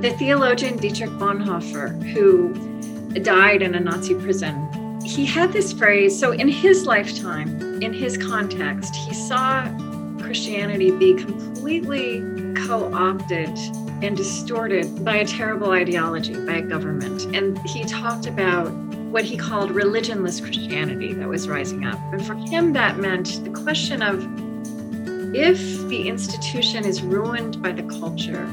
The theologian Dietrich Bonhoeffer, who died in a Nazi prison, he had this phrase. So, in his lifetime, in his context, he saw Christianity be completely co opted and distorted by a terrible ideology, by a government. And he talked about what he called religionless Christianity that was rising up. And for him, that meant the question of if the institution is ruined by the culture,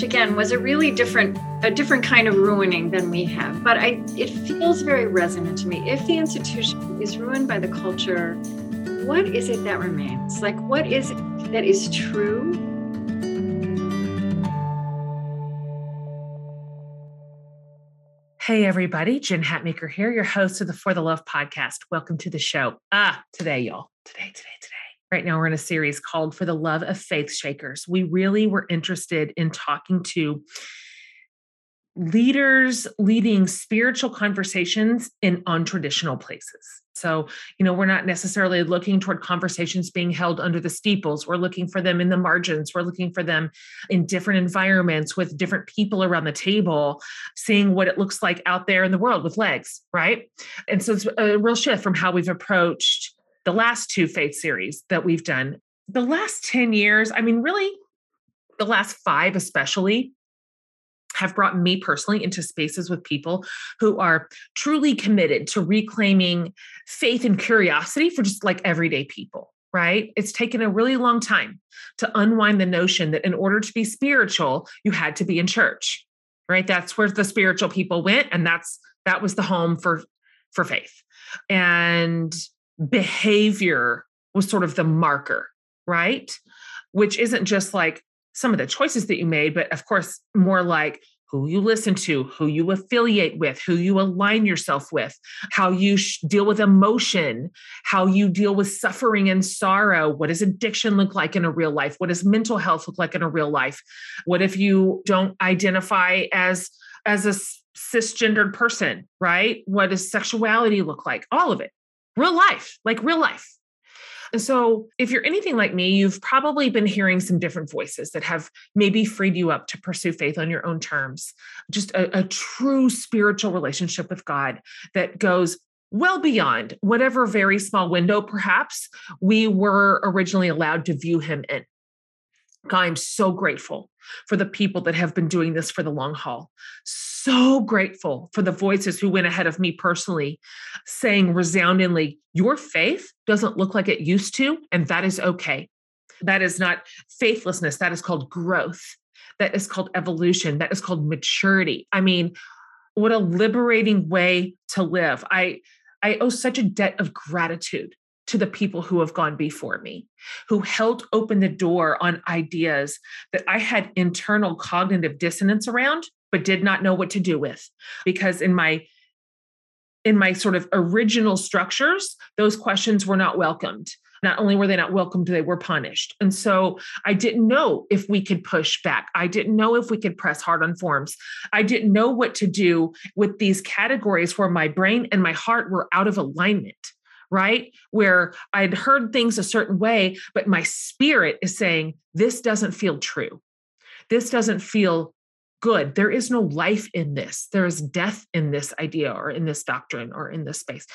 which again was a really different a different kind of ruining than we have but i it feels very resonant to me if the institution is ruined by the culture what is it that remains like what is it that is true Hey, everybody. Jen Hatmaker here, your host of the For the Love podcast. Welcome to the show. Ah, today, y'all. Today, today, today. Right now, we're in a series called For the Love of Faith Shakers. We really were interested in talking to leaders leading spiritual conversations in untraditional places. So, you know, we're not necessarily looking toward conversations being held under the steeples. We're looking for them in the margins. We're looking for them in different environments with different people around the table, seeing what it looks like out there in the world with legs, right? And so it's a real shift from how we've approached the last two faith series that we've done. The last 10 years, I mean, really, the last five especially, have brought me personally into spaces with people who are truly committed to reclaiming faith and curiosity for just like everyday people right? It's taken a really long time to unwind the notion that in order to be spiritual, you had to be in church, right? That's where the spiritual people went, and that's that was the home for for faith. And behavior was sort of the marker, right? Which isn't just like some of the choices that you made, but of course, more like who you listen to, who you affiliate with, who you align yourself with, how you sh- deal with emotion, how you deal with suffering and sorrow. What does addiction look like in a real life? What does mental health look like in a real life? What if you don't identify as as a cisgendered person, right? What does sexuality look like? All of it. Real life, like real life. And so, if you're anything like me, you've probably been hearing some different voices that have maybe freed you up to pursue faith on your own terms. Just a, a true spiritual relationship with God that goes well beyond whatever very small window, perhaps, we were originally allowed to view Him in. I'm so grateful for the people that have been doing this for the long haul. So grateful for the voices who went ahead of me personally, saying resoundingly, Your faith doesn't look like it used to, and that is okay. That is not faithlessness, that is called growth. That is called evolution. That is called maturity. I mean, what a liberating way to live. I I owe such a debt of gratitude to the people who have gone before me, who held open the door on ideas that I had internal cognitive dissonance around, but did not know what to do with. Because in my in my sort of original structures, those questions were not welcomed. Not only were they not welcomed, they were punished. And so I didn't know if we could push back. I didn't know if we could press hard on forms. I didn't know what to do with these categories where my brain and my heart were out of alignment right? Where I'd heard things a certain way, but my spirit is saying, this doesn't feel true. This doesn't feel good. There is no life in this. There is death in this idea or in this doctrine or in this space.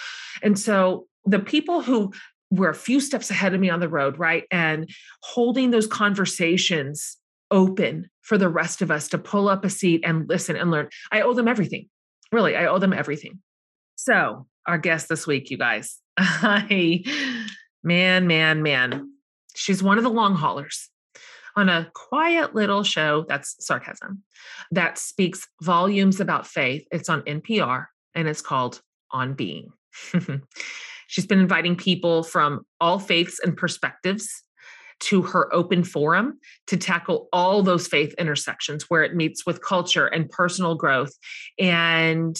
And so the people who were a few steps ahead of me on the road, right? And holding those conversations open for the rest of us to pull up a seat and listen and learn. I owe them everything. Really, I owe them everything. So, our guest this week, you guys, I, man, man, man. She's one of the long haulers on a quiet little show that's sarcasm that speaks volumes about faith. It's on NPR and it's called On Being. She's been inviting people from all faiths and perspectives to her open forum to tackle all those faith intersections where it meets with culture and personal growth and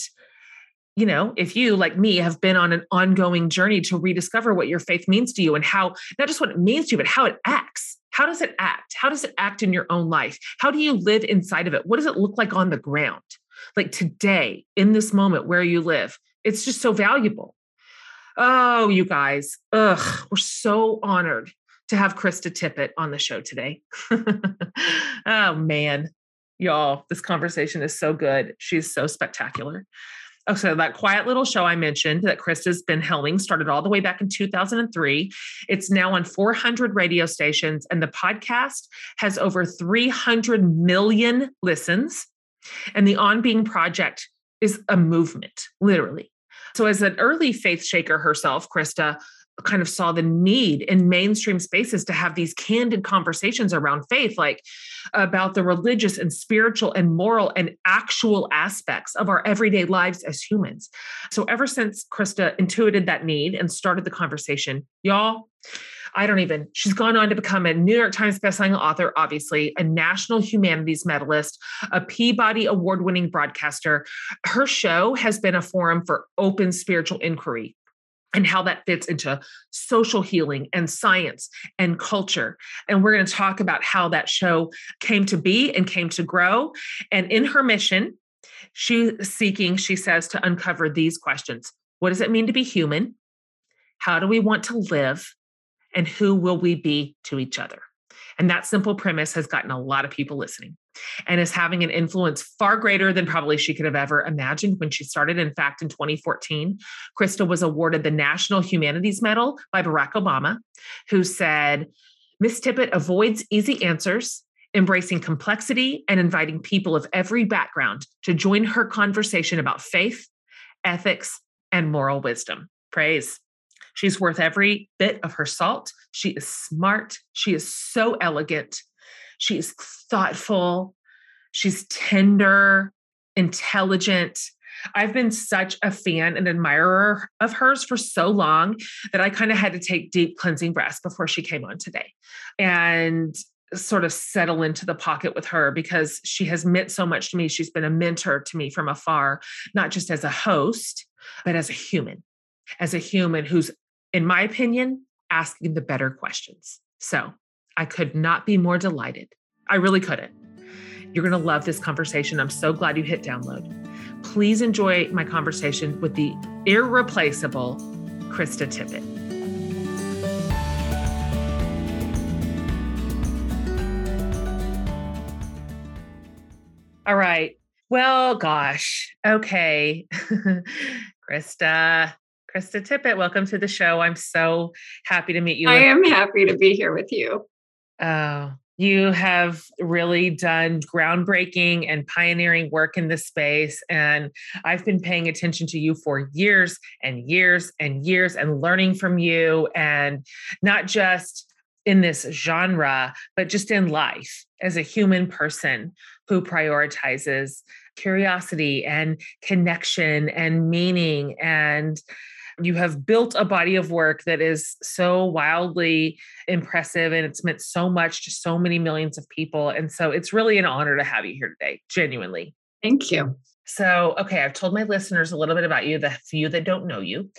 you know, if you, like me, have been on an ongoing journey to rediscover what your faith means to you and how, not just what it means to you, but how it acts. How does it act? How does it act in your own life? How do you live inside of it? What does it look like on the ground? Like today, in this moment where you live, it's just so valuable. Oh, you guys, ugh, we're so honored to have Krista Tippett on the show today. oh, man. Y'all, this conversation is so good. She's so spectacular. Oh, so that quiet little show I mentioned that Krista's been helming started all the way back in 2003. It's now on 400 radio stations, and the podcast has over 300 million listens. And the On Being Project is a movement, literally. So, as an early faith shaker herself, Krista kind of saw the need in mainstream spaces to have these candid conversations around faith, like about the religious and spiritual and moral and actual aspects of our everyday lives as humans. So, ever since Krista intuited that need and started the conversation, y'all, I don't even, she's gone on to become a New York Times bestselling author, obviously, a National Humanities Medalist, a Peabody Award winning broadcaster. Her show has been a forum for open spiritual inquiry and how that fits into social healing and science and culture. And we're going to talk about how that show came to be and came to grow. And in her mission, she's seeking, she says, to uncover these questions What does it mean to be human? How do we want to live? And who will we be to each other? And that simple premise has gotten a lot of people listening and is having an influence far greater than probably she could have ever imagined when she started. In fact, in 2014, Krista was awarded the National Humanities Medal by Barack Obama, who said, Miss Tippett avoids easy answers, embracing complexity and inviting people of every background to join her conversation about faith, ethics, and moral wisdom. Praise. She's worth every bit of her salt. She is smart. She is so elegant. She is thoughtful. She's tender, intelligent. I've been such a fan and admirer of hers for so long that I kind of had to take deep cleansing breaths before she came on today and sort of settle into the pocket with her because she has meant so much to me. She's been a mentor to me from afar, not just as a host, but as a human, as a human who's in my opinion, asking the better questions. So I could not be more delighted. I really couldn't. You're going to love this conversation. I'm so glad you hit download. Please enjoy my conversation with the irreplaceable Krista Tippett. All right. Well, gosh. Okay. Krista, Krista Tippett, welcome to the show. I'm so happy to meet you. I am happy to be here with you. Oh, you have really done groundbreaking and pioneering work in this space. And I've been paying attention to you for years and years and years and learning from you, and not just in this genre, but just in life as a human person who prioritizes curiosity and connection and meaning and you have built a body of work that is so wildly impressive and it's meant so much to so many millions of people. And so it's really an honor to have you here today, genuinely. Thank you. So, okay, I've told my listeners a little bit about you, the few that don't know you.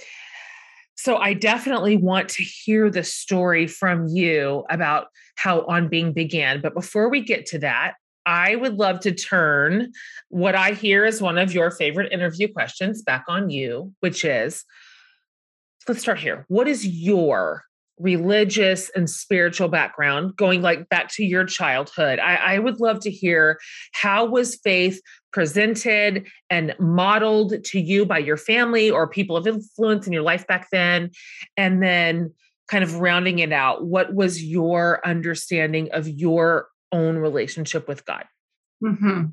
So, I definitely want to hear the story from you about how On Being began. But before we get to that, I would love to turn what I hear as one of your favorite interview questions back on you, which is let's start here. What is your religious and spiritual background going like back to your childhood I, I, would love to hear how was faith presented and modeled to you by your family or people of influence in your life back then and then kind of rounding it out what was your understanding of your own relationship with god mm-hmm.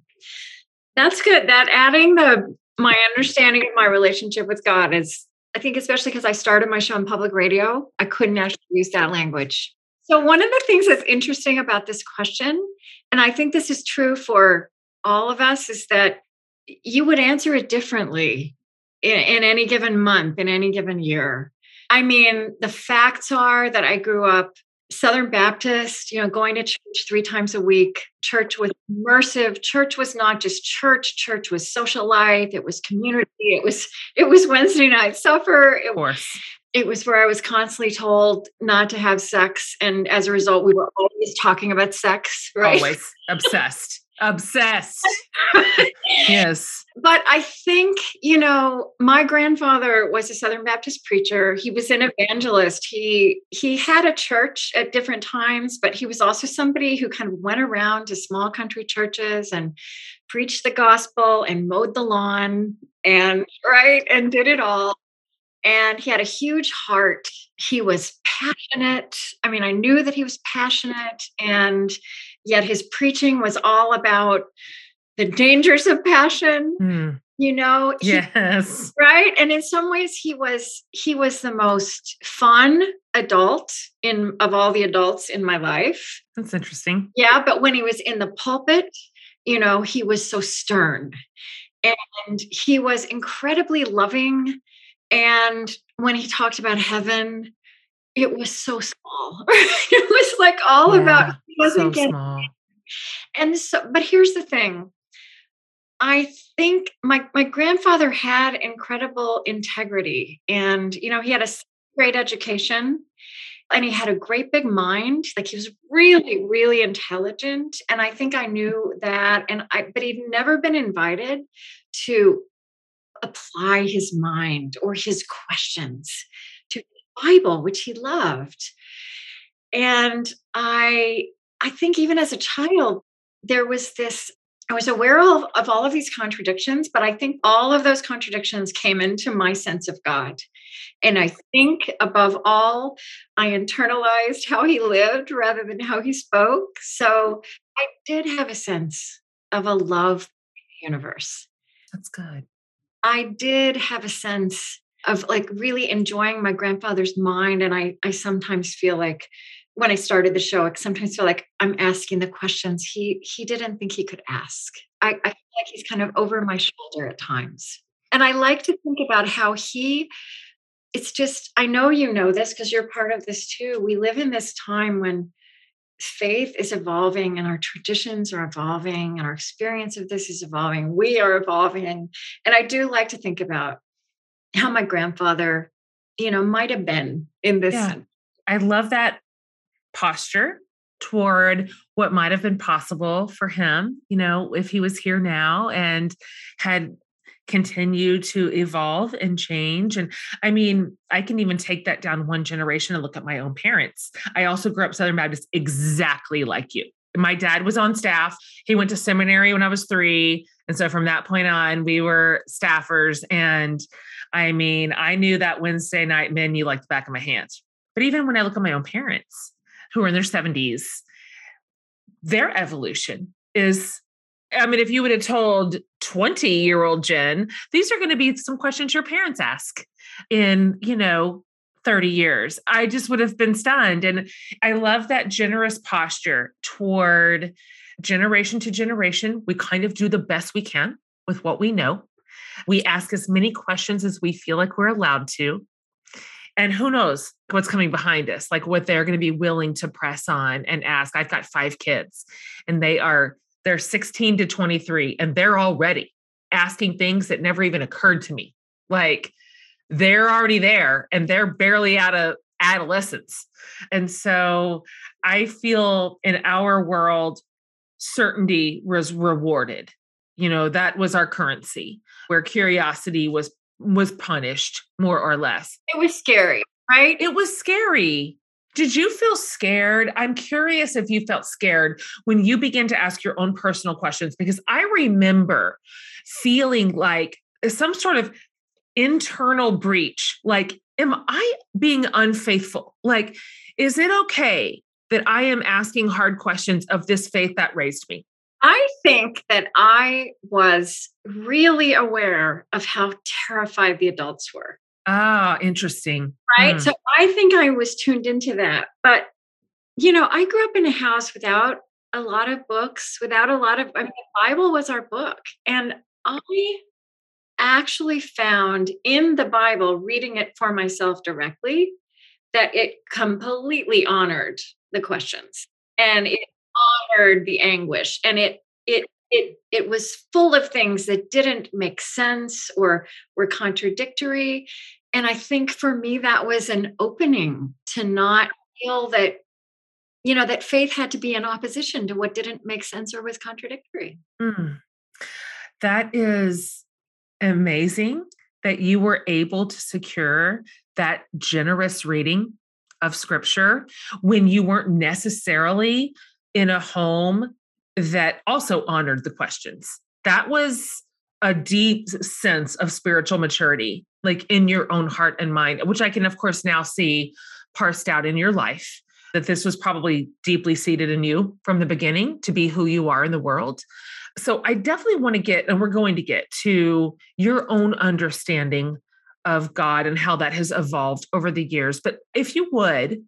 that's good that adding the my understanding of my relationship with god is I think especially because I started my show on public radio, I couldn't mm-hmm. actually use that language. So one of the things that's interesting about this question, and I think this is true for all of us, is that you would answer it differently in, in any given month, in any given year. I mean, the facts are that I grew up Southern Baptist, you know, going to church three times a week. Church was immersive. Church was not just church. Church was social life. It was community. It was it was Wednesday night supper. It, of course. It was where I was constantly told not to have sex, and as a result, we were always talking about sex. Right? Always obsessed. Obsessed. yes. But I think, you know, my grandfather was a Southern Baptist preacher. He was an evangelist. He he had a church at different times, but he was also somebody who kind of went around to small country churches and preached the gospel and mowed the lawn and right and did it all. And he had a huge heart. He was passionate. I mean, I knew that he was passionate and yet his preaching was all about the dangers of passion mm. you know? He, yes. Right? And in some ways he was he was the most fun adult in of all the adults in my life. That's interesting. Yeah but when he was in the pulpit you know he was so stern. And he was incredibly loving. And when he talked about heaven it was so small. It was like all yeah, about wasn't so getting small. and so but here's the thing. I think my my grandfather had incredible integrity and you know he had a great education and he had a great big mind. Like he was really really intelligent and I think I knew that and I but he'd never been invited to apply his mind or his questions to the Bible which he loved. And I I think even as a child there was this I was aware of, of all of these contradictions, but I think all of those contradictions came into my sense of God. And I think above all, I internalized how he lived rather than how he spoke. So I did have a sense of a love universe. That's good. I did have a sense of like really enjoying my grandfather's mind. And I, I sometimes feel like when I started the show, I sometimes feel like I'm asking the questions he he didn't think he could ask. I, I feel like he's kind of over my shoulder at times. And I like to think about how he it's just I know you know this because you're part of this too. We live in this time when faith is evolving and our traditions are evolving and our experience of this is evolving. We are evolving. And I do like to think about how my grandfather, you know, might have been in this. Yeah. I love that posture toward what might have been possible for him, you know, if he was here now and had continued to evolve and change. And I mean, I can even take that down one generation and look at my own parents. I also grew up Southern Baptist exactly like you. My dad was on staff. He went to seminary when I was three. And so from that point on, we were staffers. And I mean, I knew that Wednesday night menu like the back of my hands. But even when I look at my own parents, who are in their 70s, their evolution is I mean, if you would have told 20 year old Jen, these are going to be some questions your parents ask in, you know, 30 years. I just would have been stunned. And I love that generous posture toward generation to generation. We kind of do the best we can with what we know. We ask as many questions as we feel like we're allowed to and who knows what's coming behind us like what they're going to be willing to press on and ask. I've got five kids and they are they're 16 to 23 and they're already asking things that never even occurred to me. Like they're already there and they're barely out of adolescence. And so i feel in our world certainty was rewarded. You know that was our currency where curiosity was was punished more or less. It was scary, right? It was scary. Did you feel scared? I'm curious if you felt scared when you began to ask your own personal questions because I remember feeling like some sort of internal breach like am I being unfaithful? Like is it okay that I am asking hard questions of this faith that raised me? I think that I was really aware of how terrified the adults were. Ah, interesting. Right. Mm. So I think I was tuned into that. But, you know, I grew up in a house without a lot of books, without a lot of, I mean, the Bible was our book. And I actually found in the Bible, reading it for myself directly, that it completely honored the questions and it honored the anguish and it it it it was full of things that didn't make sense or were contradictory and i think for me that was an opening to not feel that you know, that faith had to be in opposition to what didn't make sense or was contradictory. Mm. That is amazing that you were able to secure that generous reading of scripture when you weren't necessarily in a home that also honored the questions. That was a deep sense of spiritual maturity, like in your own heart and mind, which I can, of course, now see parsed out in your life that this was probably deeply seated in you from the beginning to be who you are in the world. So I definitely want to get, and we're going to get to your own understanding of God and how that has evolved over the years. But if you would,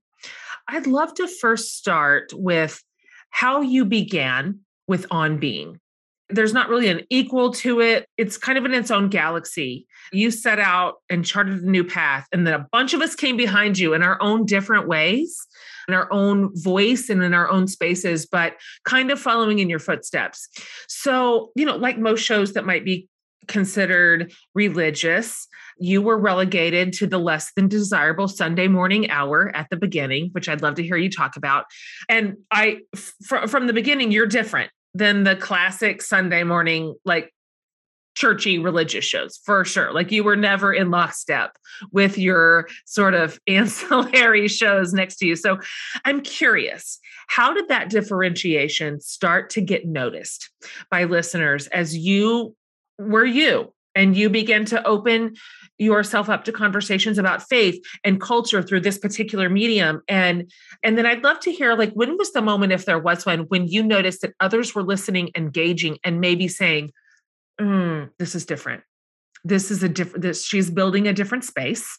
I'd love to first start with how you began with On Being. There's not really an equal to it. It's kind of in its own galaxy. You set out and charted a new path, and then a bunch of us came behind you in our own different ways in our own voice and in our own spaces, but kind of following in your footsteps. So, you know, like most shows that might be considered religious, you were relegated to the less than desirable Sunday morning hour at the beginning, which I'd love to hear you talk about. And I, fr- from the beginning, you're different than the classic Sunday morning, like churchy religious shows for sure. Like you were never in lockstep with your sort of ancillary shows next to you. So I'm curious, how did that differentiation start to get noticed by listeners as you were you and you began to open yourself up to conversations about faith and culture through this particular medium and and then i'd love to hear like when was the moment if there was one when you noticed that others were listening engaging and maybe saying mm, this is different. This is a different, this, she's building a different space.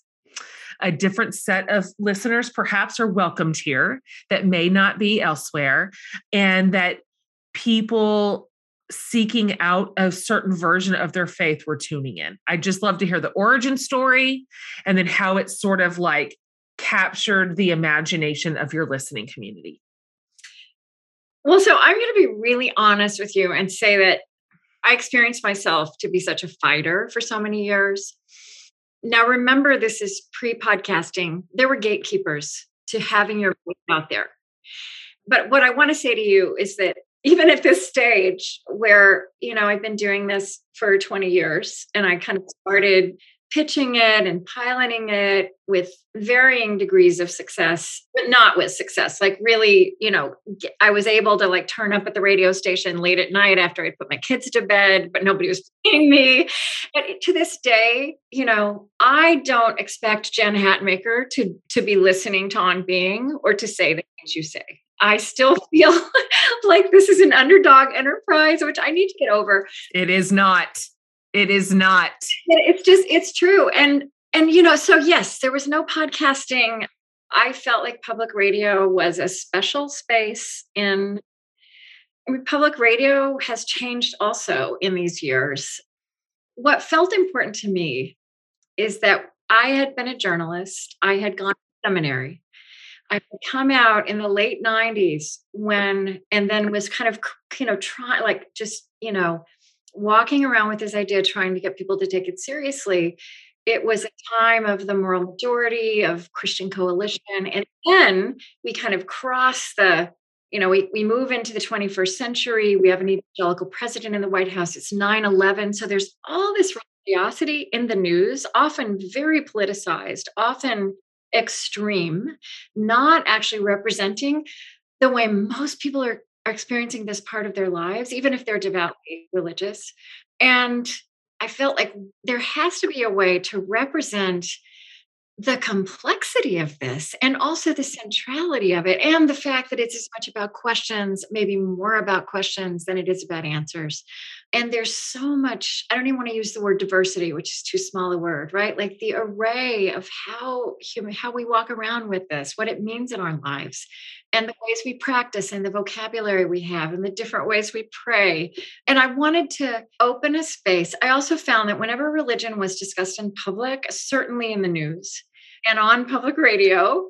A different set of listeners perhaps are welcomed here that may not be elsewhere, and that people seeking out a certain version of their faith were tuning in. I just love to hear the origin story and then how it sort of like captured the imagination of your listening community. Well, so I'm going to be really honest with you and say that I experienced myself to be such a fighter for so many years. Now, remember, this is pre podcasting. There were gatekeepers to having your voice out there. But what I want to say to you is that even at this stage where, you know, I've been doing this for 20 years and I kind of started pitching it and piloting it with varying degrees of success but not with success. Like really you know i was able to like turn up at the radio station late at night after i put my kids to bed but nobody was paying me. But to this day you know i don't expect jen hatmaker to to be listening to on being or to say the things you say I still feel like this is an underdog enterprise, which I need to get over. It is not. It is not. It's just, it's true. And, and, you know, so yes, there was no podcasting. I felt like public radio was a special space in I mean, public radio has changed also in these years. What felt important to me is that I had been a journalist, I had gone to seminary. I come out in the late 90s when, and then was kind of, you know, trying, like, just, you know, walking around with this idea, trying to get people to take it seriously, it was a time of the moral majority of Christian coalition. And then we kind of cross the, you know, we, we move into the 21st century. We have an evangelical president in the White House. It's 9 11. So there's all this religiosity in the news, often very politicized, often extreme, not actually representing the way most people are are experiencing this part of their lives, even if they're devoutly religious. And I felt like there has to be a way to represent the complexity of this and also the centrality of it and the fact that it's as much about questions maybe more about questions than it is about answers and there's so much i don't even want to use the word diversity which is too small a word right? Like the array of how human how we walk around with this what it means in our lives and the ways we practice and the vocabulary we have and the different ways we pray. And i wanted to open a space. I also found that whenever religion was discussed in public certainly in the news and on public radio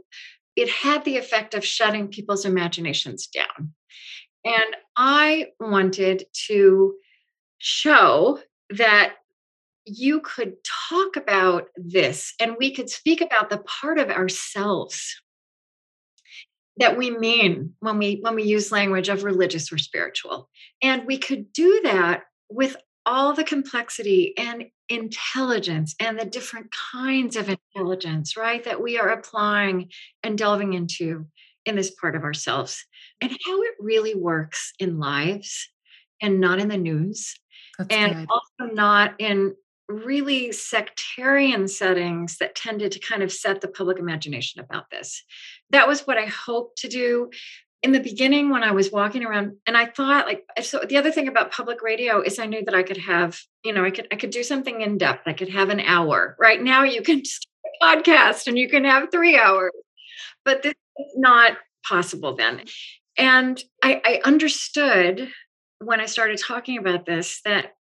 it had the effect of shutting people's imaginations down. And i wanted to show that you could talk about this and we could speak about the part of ourselves that we mean when we when we use language of religious or spiritual. And we could do that with all the complexity and intelligence and the different kinds of intelligence right that we are applying and delving into in this part of ourselves and how it really works in lives and not in the news That's and good. also not in really sectarian settings that tended to kind of set the public imagination about this. That was what I hoped to do in the beginning when I was walking around and I thought like so the other thing about public radio is I knew that I could have, you know, I could I could do something in depth. I could have an hour. Right now you can just podcast and you can have 3 hours. But this is not possible then. And I, I understood when I started talking about this that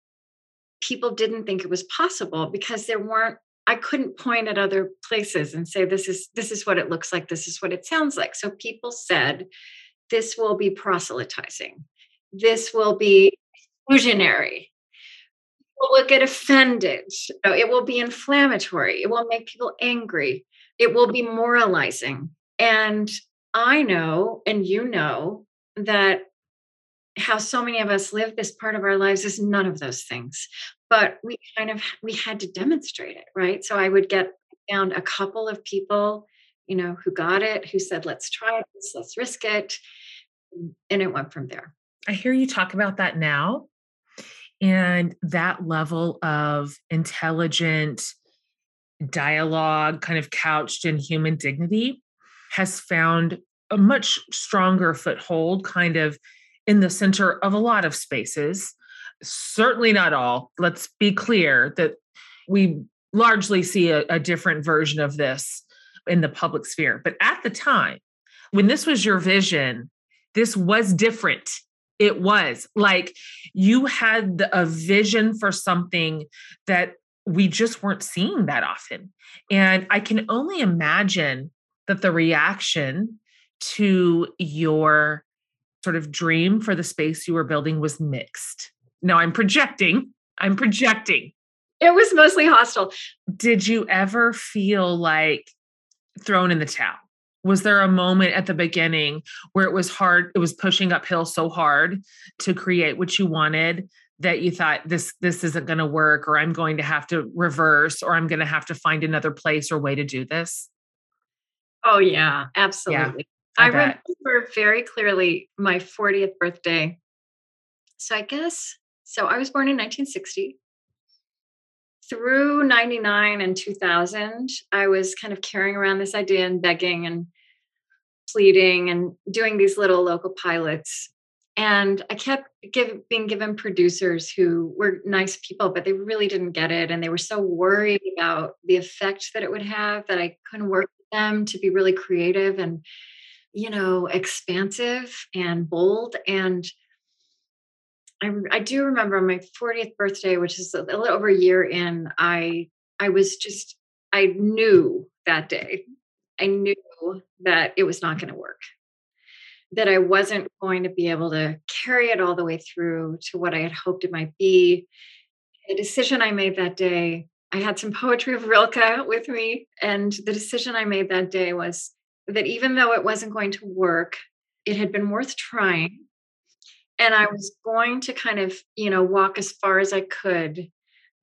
people didn't think it was possible because there weren't I couldn't point at other places and say this is this is what it looks like. This is what it sounds like. So people said this will be proselytizing. This will be exclusionary. People will get offended. It will be inflammatory. It will make people angry. It will be moralizing. And i know and you know that how so many of us live this part of our lives is none of those things but we kind of we had to demonstrate it right? So i would get down a couple of people you know who got it who said let's try this let's risk it and it went from there. I hear you talk about that now and that level of intelligent dialogue kind of couched in human dignity has found a much stronger foothold kind of in the center of a lot of spaces. Certainly not all. Let's be clear that we largely see a, a different version of this in the public sphere. But at the time, when this was your vision, this was different. It was like you had a vision for something that we just weren't seeing that often. And I can only imagine that the reaction to your sort of dream for the space you were building was mixed. Now I'm projecting. I'm projecting. It was mostly hostile. Did you ever feel like thrown in the towel? Was there a moment at the beginning where it was hard, it was pushing uphill so hard to create what you wanted that you thought this this isn't going to work or I'm going to have to reverse or I'm going to have to find another place or way to do this? Oh yeah, absolutely. I, I remember very clearly my 40th birthday. So I guess, so I was born in 1960. Through 99 and 2000, I was kind of carrying around this idea and begging and pleading and doing these little local pilots. And I kept give, being given producers who were nice people, but they really didn't get it. And they were so worried about the effect that it would have that I couldn't work with them to be really creative and you know, expansive and bold. And I, I do remember on my 40th birthday, which is a little over a year in, I I was just I knew that day. I knew that it was not going to work. That I wasn't going to be able to carry it all the way through to what I had hoped it might be. The decision I made that day, I had some poetry of Rilke with me. And the decision I made that day was that even though it wasn't going to work, it had been worth trying. And I was going to kind of, you know, walk as far as I could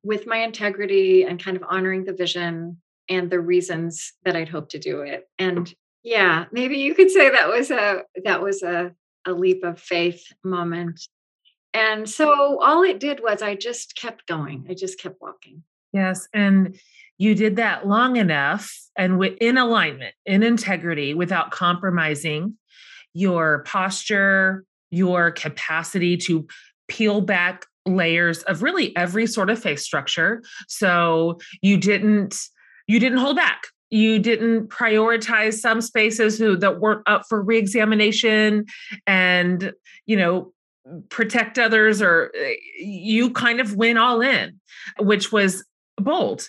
with my integrity and kind of honoring the vision and the reasons that I'd hoped to do it. And yeah, maybe you could say that was a that was a a leap of faith moment. And so all it did was I just kept going. I just kept walking. Yes, and you did that long enough and in alignment, in integrity, without compromising your posture, your capacity to peel back layers of really every sort of face structure. So you didn't you didn't hold back. You didn't prioritize some spaces who that weren't up for reexamination and you know protect others or eh, you kind of went all in which was bold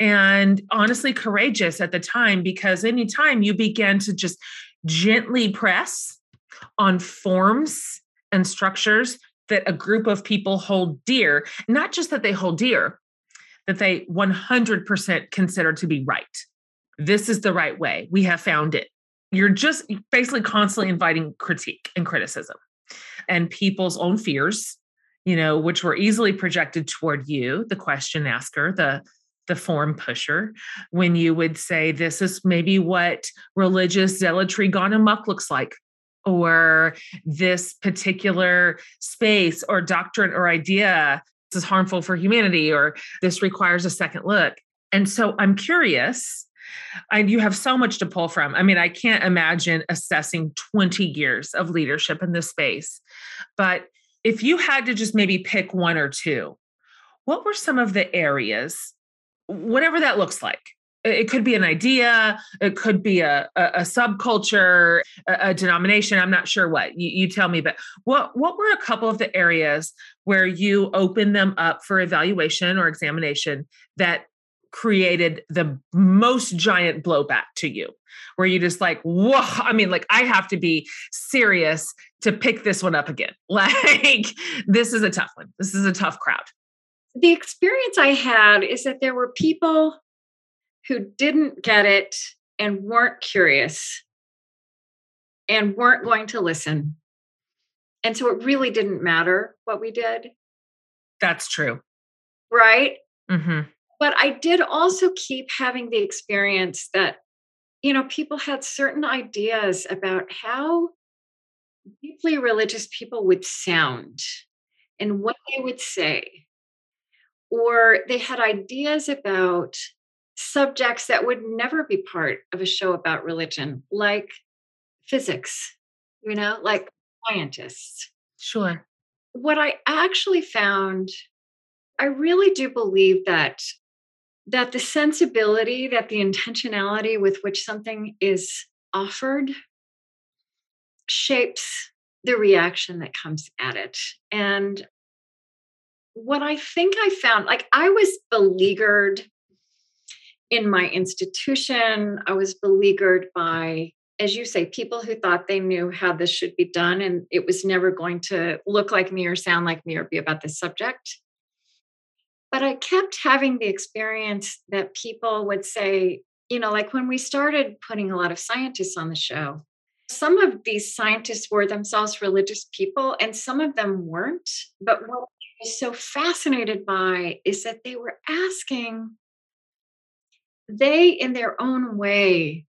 and honestly courageous at the time because anytime you begin to just gently press on forms and structures that a group of people hold dear, not just that they hold dear, that they 100% consider to be right. This is the right way. We have found it. you're just basically constantly inviting critique and criticism and people's own fears you know which were easily projected toward you the question asker the the form pusher when you would say this is maybe what religious zealotry gone amok looks like or this particular space or doctrine or idea is harmful for humanity or this requires a second look and so i'm curious and you have so much to pull from. I mean, I can't imagine assessing 20 years of leadership in this space. But if you had to just maybe pick one or two, what were some of the areas, whatever that looks like? It could be an idea, it could be a, a, a subculture, a, a, denomination. I'm not sure what you, you tell me, but what what were a couple of the areas where you opened them up for evaluation or examination that created the most giant blowback to you where you just like whoa i mean like i have to be serious to pick this one up again like this is a tough one this is a tough crowd the experience i had is that there were people who didn't get it and weren't curious and weren't going to listen. And so it really didn't matter what we did. That's true. Right? Mm-hmm. But I did also keep having the experience that, you know, people had certain ideas about how deeply religious people would sound and what they would say. Or they had ideas about subjects that would never be part of a show about religion, like physics, you know, like scientists. Sure. What I actually found, I really do believe that that the sensibility, that the intentionality with which something is offered shapes the reaction that comes at it. And what I think I found, like I was beleaguered in my institution, I was beleaguered by, as you say, people who thought they knew how this should be done and it was never going to look like me or sound like me or be about this subject. But I kept having the experience that people would say, you know, like when we started putting a lot of scientists on the show, some of these scientists were themselves religious people and some of them weren't. But what was so fascinated by is that they were asking, they in their own way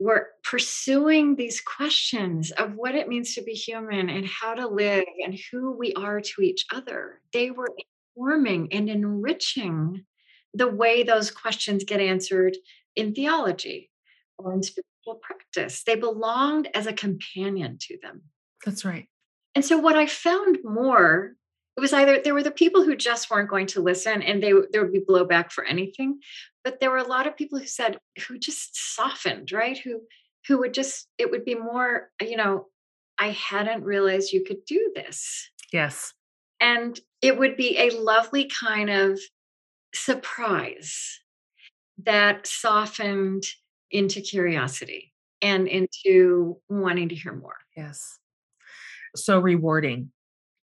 were pursuing these questions of what it means to be human and how to live and who we are to each other. They were informing and enriching the way those questions get answered in theology or in spiritual practice. They belonged as a companion to them. That's right. And so what I found more it was either there were the people who just weren't going to listen and they there would be blowback for anything but there were a lot of people who said who just softened right who who would just it would be more you know i hadn't realized you could do this yes and it would be a lovely kind of surprise that softened into curiosity and into wanting to hear more. Yes. So rewarding.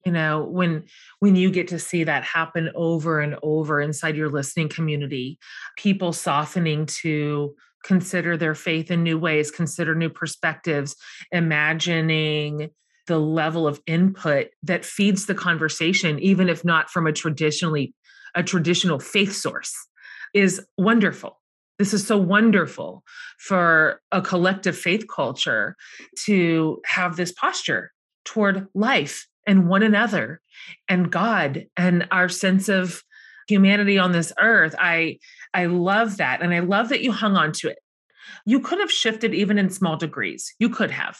You know, when when you get to see that happen over and over inside your listening community, people softening to consider their faith in new ways, consider new perspectives, imagining the level of input that feeds the conversation even if not from a traditionally a traditional faith source is wonderful. This is so wonderful for a collective faith culture to have this posture toward life and one another and god and our sense of humanity on this earth i i love that and i love that you hung on to it you could have shifted even in small degrees you could have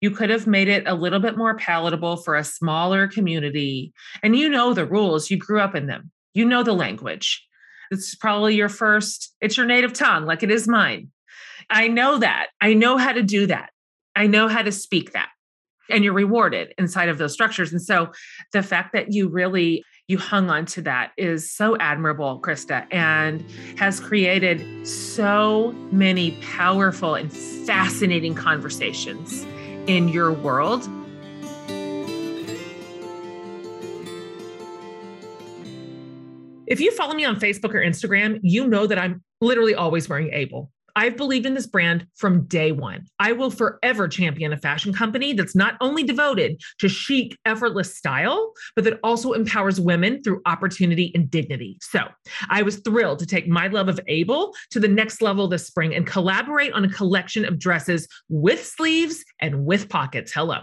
you could have made it a little bit more palatable for a smaller community. And you know the rules, you grew up in them, you know the language. It's probably your first, it's your native tongue, like it is mine. I know that. I know how to do that. I know how to speak that. And you're rewarded inside of those structures. And so the fact that you really you hung on to that is so admirable, Krista, and has created so many powerful and fascinating conversations in your world. If you follow me on Facebook or Instagram, you know that I'm literally always wearing Able. I've believed in this brand from day one. I will forever champion a fashion company that's not only devoted to chic, effortless style, but that also empowers women through opportunity and dignity. So I was thrilled to take my love of Able to the next level this spring and collaborate on a collection of dresses with sleeves and with pockets. Hello.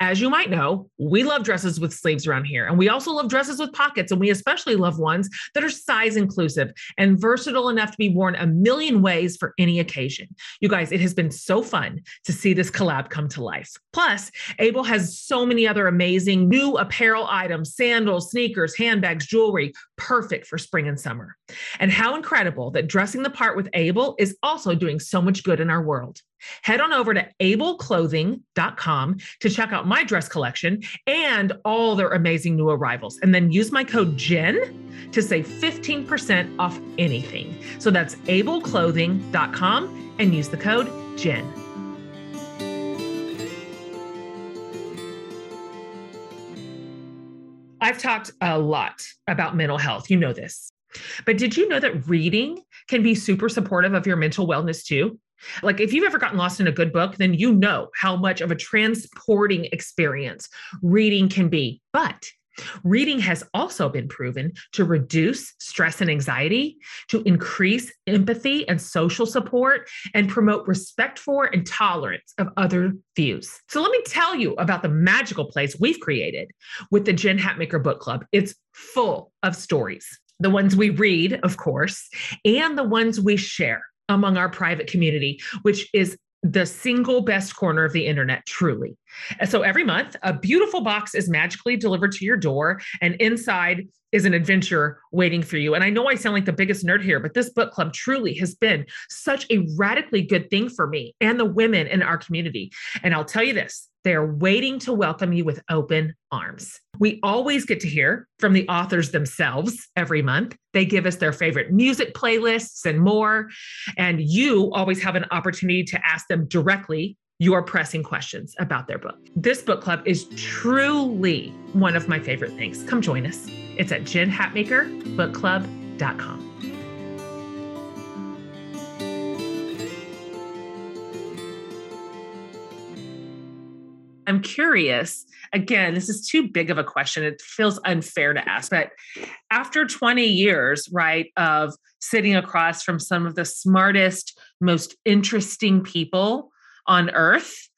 As you might know, we love dresses with sleeves around here, and we also love dresses with pockets, and we especially love ones that are size inclusive and versatile enough to be worn a million ways for any occasion. You guys, it has been so fun to see this collab come to life. Plus, Able has so many other amazing new apparel items sandals, sneakers, handbags, jewelry, perfect for spring and summer. And how incredible that dressing the part with Able is also doing so much good in our world. Head on over to ableclothing.com to check out my dress collection and all their amazing new arrivals. And then use my code JEN to save 15% off anything. So that's ableclothing.com and use the code JEN. I've talked a lot about mental health. You know this. But did you know that reading can be super supportive of your mental wellness too? Like if you've ever gotten lost in a good book, then you know how much of a transporting experience reading can be. But Reading has also been proven to reduce stress and anxiety, to increase empathy and social support, and promote respect for and tolerance of other views. So, let me tell you about the magical place we've created with the Jen Hatmaker Book Club. It's full of stories, the ones we read, of course, and the ones we share among our private community, which is the single best corner of the internet, truly. So every month, a beautiful box is magically delivered to your door, and inside is an adventure waiting for you. And I know I sound like the biggest nerd here, but this book club truly has been such a radically good thing for me and the women in our community. And I'll tell you this they're waiting to welcome you with open arms. We always get to hear from the authors themselves every month. They give us their favorite music playlists and more. And you always have an opportunity to ask them directly your pressing questions about their book. This book club is truly one of my favorite things. Come join us. It's at jenhatmakerbookclub.com. I'm curious. Again, this is too big of a question. It feels unfair to ask, but after 20 years, right, of sitting across from some of the smartest, most interesting people on earth,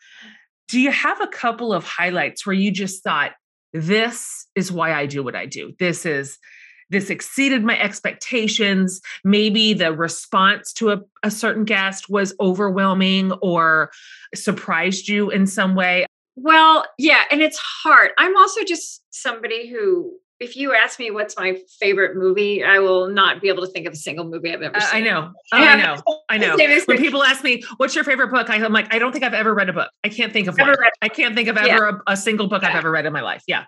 do you have a couple of highlights where you just thought, this is why I do what I do? This is this exceeded my expectations. Maybe the response to a, a certain guest was overwhelming or surprised you in some way. Well, yeah, and it's hard. I'm also just somebody who if you ask me what's my favorite movie, I will not be able to think of a single movie I've ever uh, seen. I know. Oh, I know. I know. When people ask me, what's your favorite book? I'm like, I don't think I've ever read a book. I can't think of one. I can't think of ever yeah. a, a, single book yeah. I've ever read in my life. Yeah.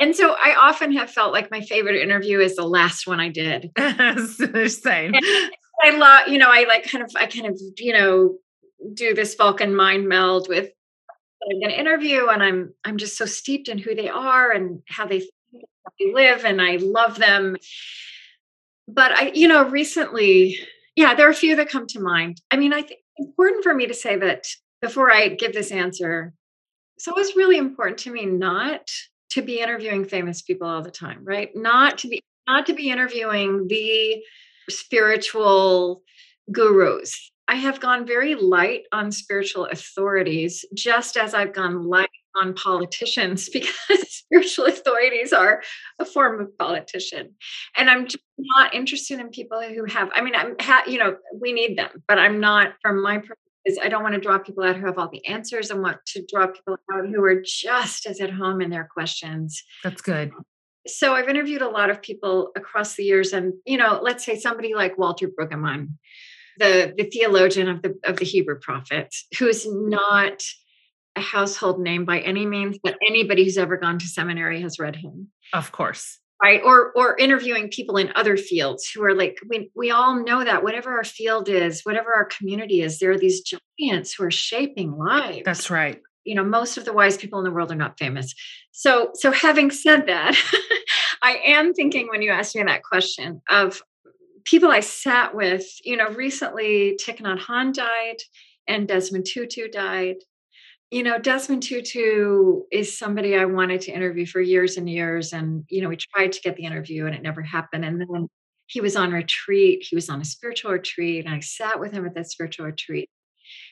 And so I often have felt like my favorite interview is the last one I did. Same. And I love, you know, I like kind of, I kind of, you know, do this Vulcan mind meld with I'm going to interview, and I'm I'm just so steeped in who they are and how they, how they live, and I love them. But I, you know, recently, yeah, there are a few that come to mind. I mean, I think it's important for me to say that before I give this answer. So it's really important to me not to be interviewing famous people all the time, right? Not to be not to be interviewing the spiritual gurus I have gone very light on spiritual authorities, just as I've gone light on politicians because spiritual authorities are a form of politician. And I'm just not interested in people who have, I mean, I'm, ha, you know, we need them, but I'm not, from my purpose, I don't want to draw people out who have all the answers. I want to draw people out who are just as at home in their questions. That's good. So I've interviewed a lot of people across the years, and you know, let's say somebody like Walter Brueggemann, the, the theologian of the of the Hebrew prophets, who's not a household name by any means, but anybody who's ever gone to seminary has read him. Of course. Right. Or or interviewing people in other fields who are like, we we all know that whatever our field is, whatever our community is, there are these giants who are shaping lives. That's right. You know, most of the wise people in the world are not famous. So so having said that, I am thinking when you asked me that question of people I sat with, you know, recently Thich Nhat Hanh died and Desmond Tutu died. You know, Desmond Tutu is somebody I wanted to interview for years and years. And, you know, we tried to get the interview and it never happened. And then he was on retreat, he was on a spiritual retreat, and I sat with him at that spiritual retreat.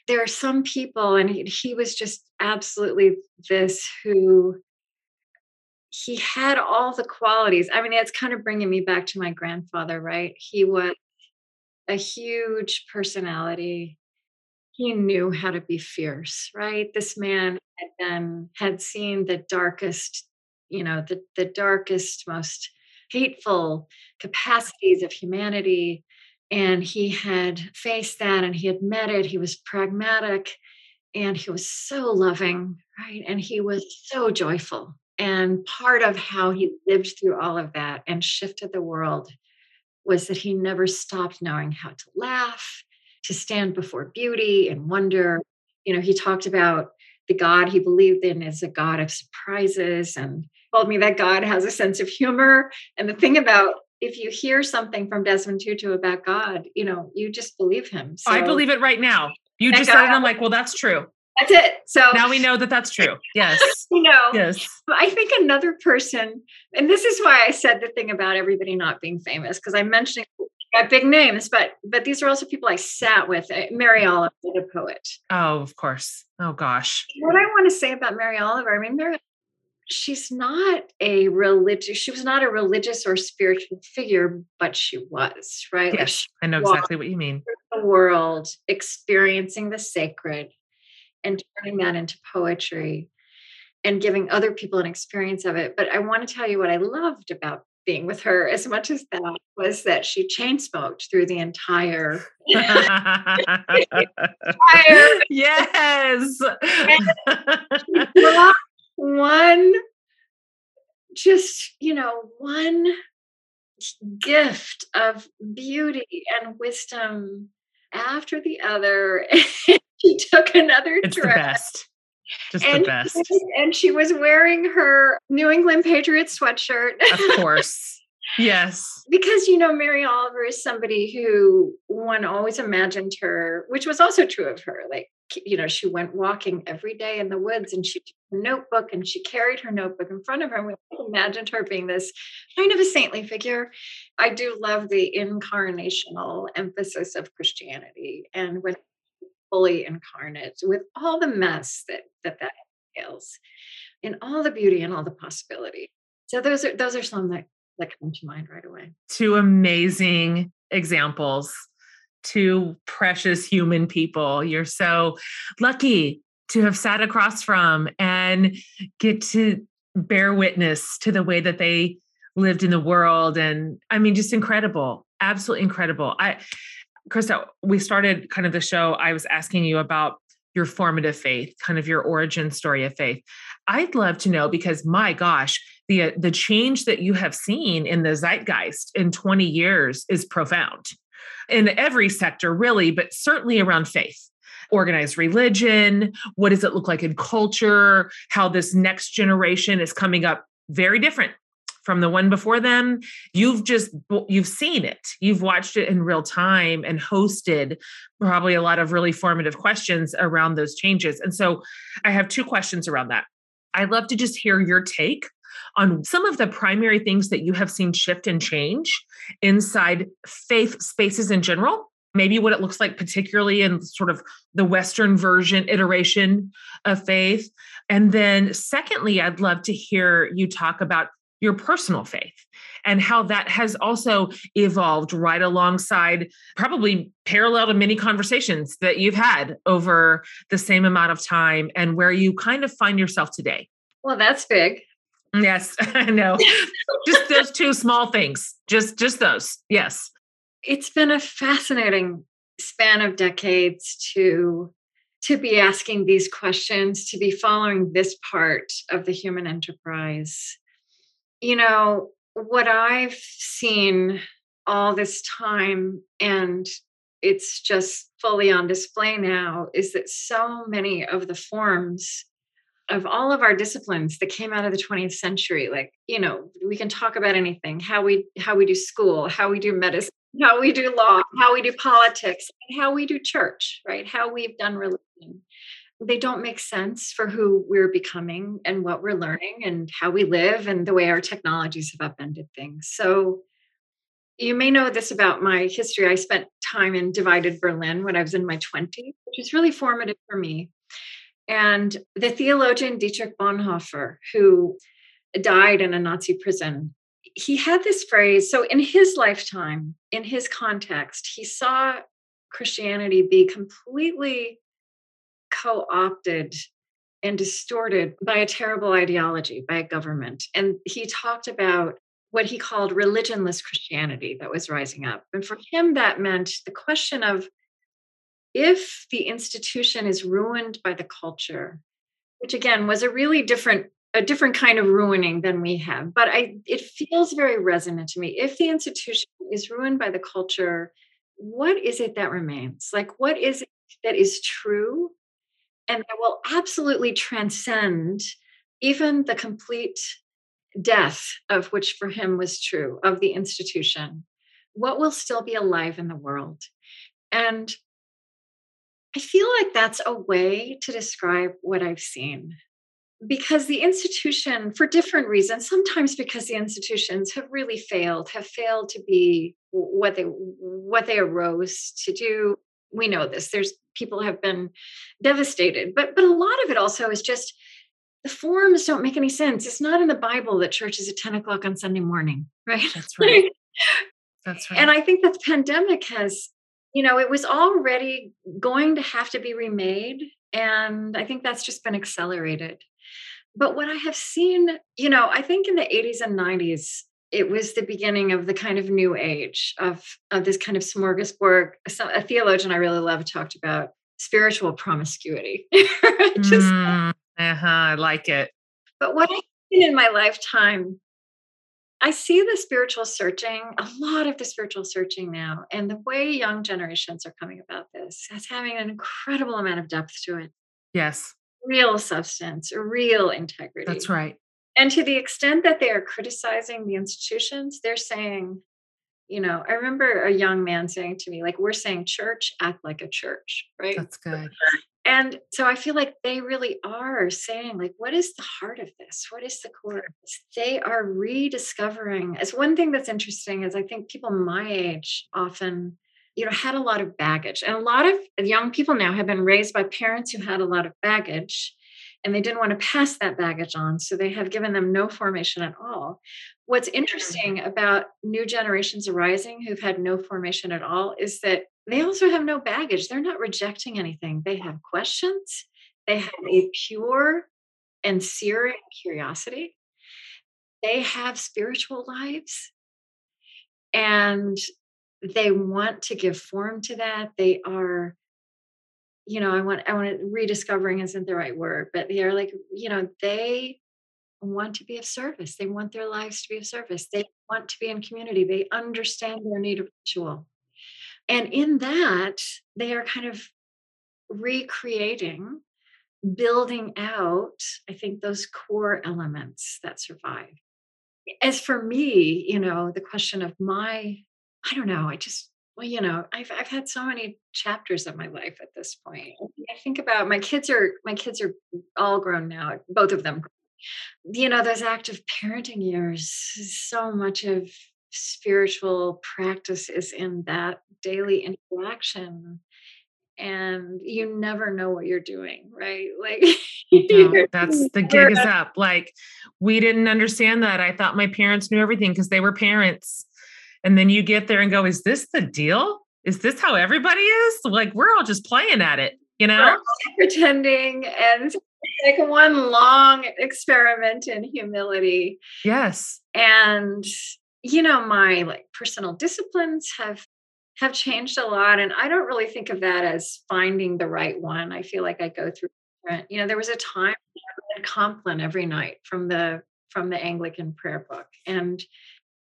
There are some people, and he, he was just absolutely this who he had all the qualities. I mean, it's kind of bringing me back to my grandfather, right? He was a huge personality. He knew how to be fierce, right? This man had been had seen the darkest, you know, the the darkest, most hateful capacities of humanity. And he had faced that and he had met it. He was pragmatic and he was so loving, right? And he was so joyful. And part of how he lived through all of that and shifted the world was that he never stopped knowing how to laugh, to stand before beauty and wonder. You know, he talked about the God he believed in as a God of surprises and told me that God has a sense of humor. And the thing about if you hear something from Desmond Tutu about God, you know, you just believe him. So, I believe it right now. You just said it. I'm like, well, that's true. That's it. So now we know that that's true. Yes. you know, yes. I think another person, and this is why I said the thing about everybody not being famous, because I mentioned got big names, but but these are also people I sat with. Uh, Mary Oliver, the poet. Oh, of course. Oh gosh. What I want to say about Mary Oliver, I mean, Mary she's not a religious she was not a religious or spiritual figure but she was right yes like i know exactly what you mean the world experiencing the sacred and turning that into poetry and giving other people an experience of it but i want to tell you what i loved about being with her as much as that was that she chain smoked through the entire, entire yes one just you know one gift of beauty and wisdom after the other she took another it's trip. the best just and, the best and she was wearing her new england patriots sweatshirt of course yes because you know mary oliver is somebody who one always imagined her which was also true of her like you know, she went walking every day in the woods and she took her notebook and she carried her notebook in front of her. And we imagined her being this kind of a saintly figure. I do love the incarnational emphasis of Christianity and when fully incarnate with all the mess that that, that entails and all the beauty and all the possibility. So those are those are some that, that come to mind right away. Two amazing examples two precious human people you're so lucky to have sat across from and get to bear witness to the way that they lived in the world and i mean just incredible absolutely incredible i krista we started kind of the show i was asking you about your formative faith kind of your origin story of faith. I'd love to know because my gosh the uh, the change that you have seen in the zeitgeist in 20 years is profound. In every sector, really, but certainly around faith. Organized religion what does it look like in culture how this next generation is coming up very different from the one before them you've just you've seen it. You've watched it in real time and hosted probably a lot of really formative questions around those changes. And so i have two questions around that. I'd love to just hear your take on some of the primary things that you have seen shift and change inside faith spaces in general maybe what it looks like particularly in sort of the western version iteration of faith. And then secondly i'd love to hear you talk about your personal faith and how that has also evolved right alongside probably parallel to many conversations that you've had over the same amount of time and where you kind of find yourself today well that's big Yes, I know. just those two small things. Just just those. Yes. It's been a fascinating span of decades to to be asking these questions, to be following this part of the human enterprise. You know, what I've seen all this time and it's just fully on display now is that so many of the forms of all of our disciplines that came out of the 20th century like you know we can talk about anything how we how we do school how we do medicine how we do law, how we do politics, and how we do church, right? How we've done religion. They don't make sense for who we're becoming and what we're learning and how we live and the way our technologies have upended things. So, you may know this about my history. I spent time in divided Berlin when I was in my 20s, which was really formative for me. And the theologian Dietrich Bonhoeffer, who died in a Nazi prison, he had this phrase. So, in his lifetime, in his context, he saw Christianity be completely co opted and distorted by a terrible ideology, by a government. And he talked about what he called religionless Christianity that was rising up. And for him, that meant the question of if the institution is ruined by the culture, which again was a really different a different kind of ruining than we have but i it feels very resonant to me if the institution is ruined by the culture what is it that remains like what is it that is true and that will absolutely transcend even the complete death of which for him was true of the institution. What will still be alive in the world? And i feel like that's a way to describe what i've seen. Because the institution for different reasons sometimes because the institutions have really failed have failed to be what they what they arose to do we know this there's people have been devastated but but a lot of it also is just the forms don't make any sense. It's not in the bible that church is at 10 o'clock on sunday morning right? That's right. That's right. and i think that the pandemic has you know it was already going to have to be remade and i think that's just been accelerated. But what I have seen, you know, I think in the 80s and 90s, it was the beginning of the kind of new age of, of this kind of smorgasbord. A theologian I really love talked about spiritual promiscuity. Just, mm, uh-huh, I like it. But what I've seen in my lifetime, I see the spiritual searching, a lot of the spiritual searching now, and the way young generations are coming about this as having an incredible amount of depth to it. Yes real substance, real integrity. That's right. And to the extent that they are criticizing the institutions, they're saying, you know, I remember a young man saying to me, like, we're saying church, act like a church, right? That's good. And so I feel like they really are saying, like, what is the heart of this? What is the core? Of this? They are rediscovering. As one thing that's interesting is I think people my age often you know had a lot of baggage and a lot of young people now have been raised by parents who had a lot of baggage and they didn't want to pass that baggage on so they have given them no formation at all. What's interesting about new generations arising who've had no formation at all is that they also have no baggage. They're not rejecting anything. They have questions. They have a pure and searing curiosity. They have spiritual lives and they want to give form to that. They are you know i want i want to rediscovering isn't the right word but they are like you know they want to be of service. They want their lives to be of service. They want to be in community. They understand their need of ritual. And in that they are kind of recreating building out i think those core elements that survive. As for me you know the question of my I don't know. I just, well, you know, I've I've had so many chapters of my life at this point. I think about my kids are my kids are all grown now, both of them. You know, those active parenting years, so much of spiritual practice is in that daily interaction and you never know what you're doing, right? Like no, that's the gig is up. Like we didn't understand that. I thought my parents knew everything because they were parents. And then you get there and go, is this the deal? Is this how everybody is? Like we're all just playing at it, you know? pretending and like one long experiment in humility. Yes. And you know, my like personal disciplines have have changed a lot. And I don't really think of that as finding the right one. I feel like I go through different, you know, there was a time I read Compline every night from the from the Anglican prayer book. And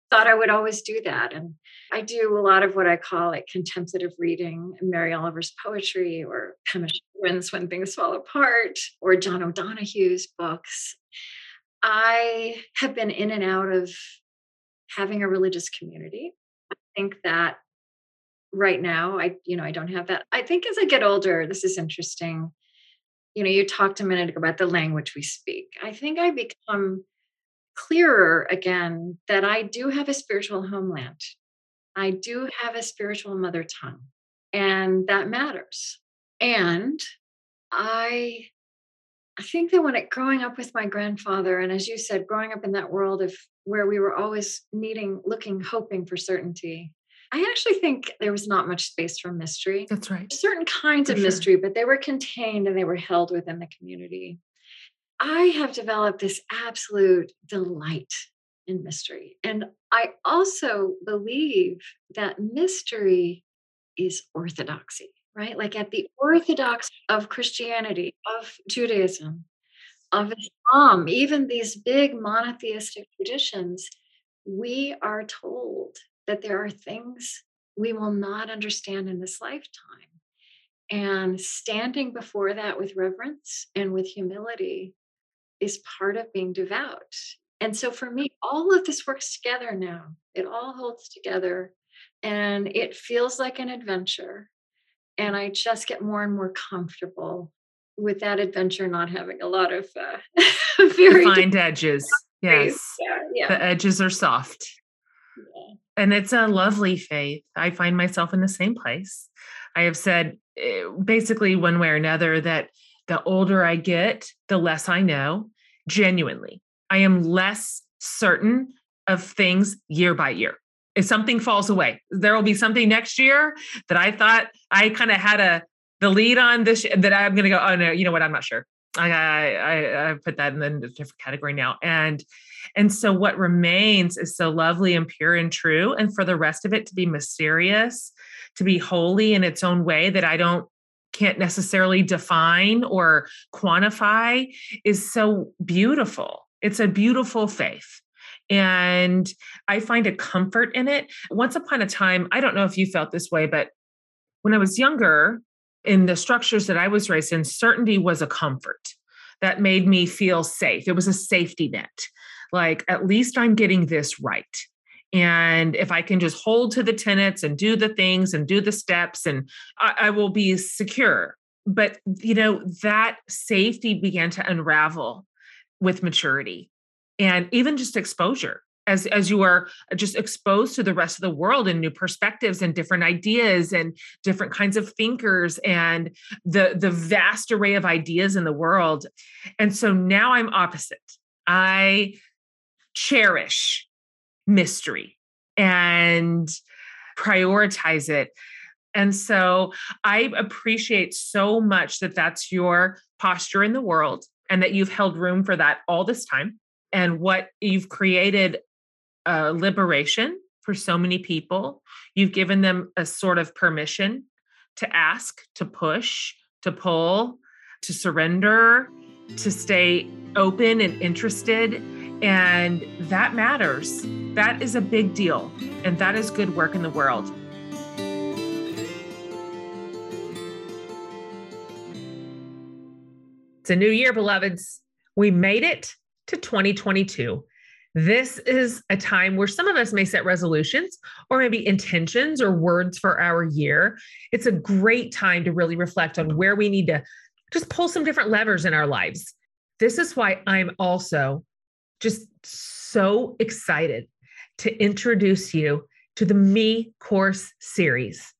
thought I would always do that. And I do a lot of what I call like contemplative reading, Mary Oliver's poetry, or Pema Chodron's When Things Fall Apart, or John O'Donohue's books. I have been in and out of having a religious community. I think that right now. I, you know, I don't have that. I think as I get older, this is interesting. You know, you talked a minute ago about the language we speak. I think I become clearer again that I do have a spiritual homeland. I do have a spiritual mother tongue, and that matters. And I I think that when it growing up with my grandfather, and as you said, growing up in that world of where we were always needing, looking, hoping for certainty, I actually think there was not much space for mystery. That's right. Certain kinds for of sure. mystery, but they were contained and they were held within the community. I have developed this absolute delight in mystery. And I also believe that mystery is orthodoxy right? Like at the orthodox of Christianity, of Judaism, of Islam, even these big monotheistic traditions, we are told that there are things we will not understand in this lifetime. And standing before that with reverence and with humility is part of being devout. And so for me, all of this works together now. It all holds together and it feels like an adventure and I just get more and more comfortable with that adventure not having a lot of uh, very defined edges. Yes, yeah, yeah. the edges are soft, yeah. and it's a lovely faith. I find myself in the same place. I have said eh, basically one way or another that the older I get, the less I know. Genuinely, I am less certain of things year by year. If something falls away there will be something next year that i thought i kind of had a the lead on this that i'm going to go oh no you know what? I'm not sure. I, I i put that in a different category now. And and so what remains is so lovely and pure and true and for the rest of it to be mysterious to be holy in its own way that i don't can't necessarily define or quantify is so beautiful it's a beautiful faith and I find a comfort in it. Once upon a time, I don't know if you felt this way, but when I was younger, in the structures that I was raised in, certainty was a comfort that made me feel safe. It was a safety net. Like, at least I'm getting this right. And if I can just hold to the tenets and do the things and do the steps, and I, I will be secure. But, you know, that safety began to unravel with maturity and even just exposure. As as you are just exposed to the rest of the world and new perspectives and different ideas and different kinds of thinkers and the the vast array of ideas in the world. And so now i'm opposite. I cherish mystery and prioritize it and so i appreciate so much that that's your posture in the world and that you've held room for that all this time and what you've created a liberation for so many people. You've given them a sort of permission to ask, to push, to pull, to surrender, to stay open and interested. And that matters. That is a big deal. And that is good work in the world. It's a new year, beloveds. We made it to 2022. This is a time where some of us may set resolutions or maybe intentions or words for our year. It's a great time to really reflect on where we need to just pull some different levers in our lives. This is why I'm also just so excited to introduce you to the Me Course series,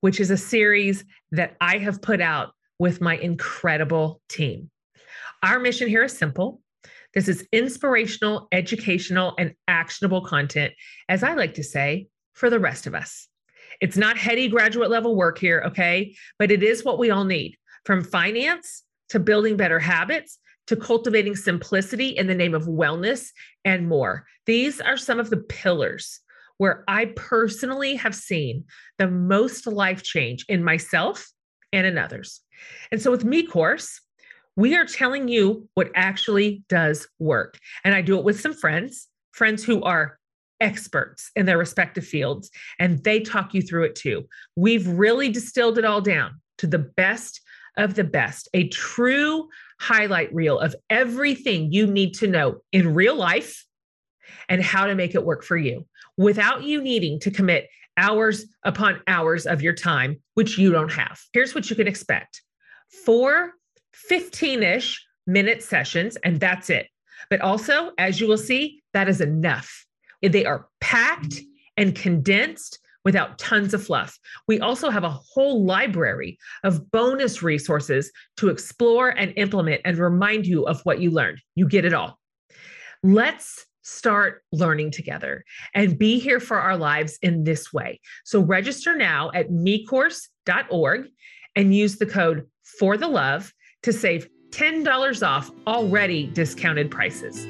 which is a series that I have put out with my incredible team. Our mission here is simple this is inspirational, educational, and actionable content, as I like to say, for the rest of us. It's not heady graduate level work here, okay? But it is what we all need from finance to building better habits to cultivating simplicity in the name of wellness and more. These are some of the pillars where I personally have seen the most life change in myself and in others. And so with Me Course, we are telling you what actually does work. And I do it with some friends, friends who are experts in their respective fields, and they talk you through it too. We've really distilled it all down to the best of the best, a true highlight reel of everything you need to know in real life and how to make it work for you without you needing to commit hours upon hours of your time, which you don't have. Here's what you can expect four 15 ish minute sessions, and that's it. But also, as you will see, that is enough. They are packed and condensed without tons of fluff. We also have a whole library of bonus resources to explore and implement and remind you of what you learned. You get it all. Let's start learning together and be here for our lives in this way. So register now at mecourse.org and use the code for the love to save $10 off already discounted prices.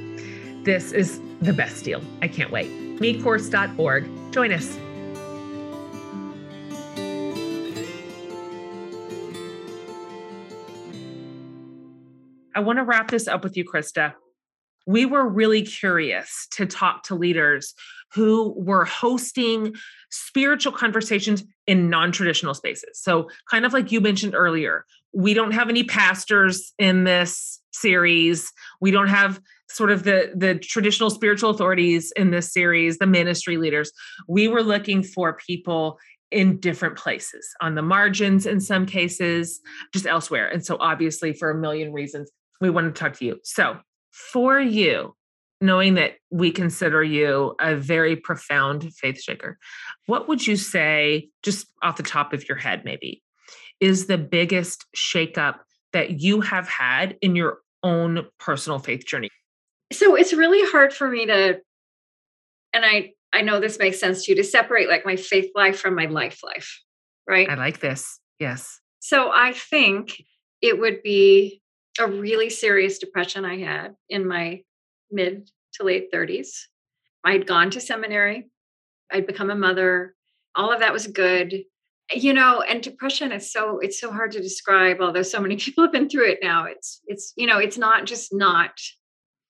This is the best deal. I can't wait. mecourse.org. Join us. I want to wrap this up with you, Krista we were really curious to talk to leaders who were hosting spiritual conversations in non-traditional spaces. So kind of like you mentioned earlier, we don't have any pastors in this series. We don't have sort of the the traditional spiritual authorities in this series, the ministry leaders. We were looking for people in different places, on the margins in some cases, just elsewhere. And so obviously for a million reasons, we want to talk to you. So for you, knowing that we consider you a very profound faith shaker, what would you say, just off the top of your head, maybe, is the biggest shakeup that you have had in your own personal faith journey? So it's really hard for me to, and I I know this makes sense to you to separate like my faith life from my life life, right? I like this. Yes. So I think it would be a really serious depression I had in my mid to late 30s. I'd gone to seminary, I'd become a mother. All of that was good. You know, and depression is so it's so hard to describe although so many people have been through it now. It's it's you know, it's not just not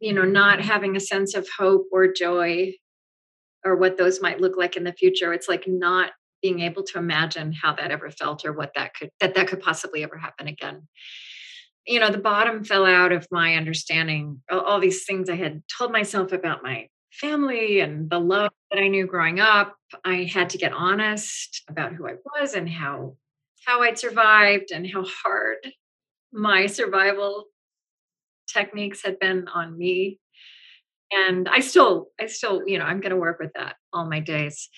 you know, not having a sense of hope or joy or what those might look like in the future. It's like not being able to imagine how that ever felt or what that could that that could possibly ever happen again you know, the bottom fell out of my understanding all, these things I had told myself about my family and the love that I knew growing up. I had to get honest about who I was and how how I'd survived and how hard my survival techniques had been on me. And I still, I still, you know, I'm going to work with that all my days.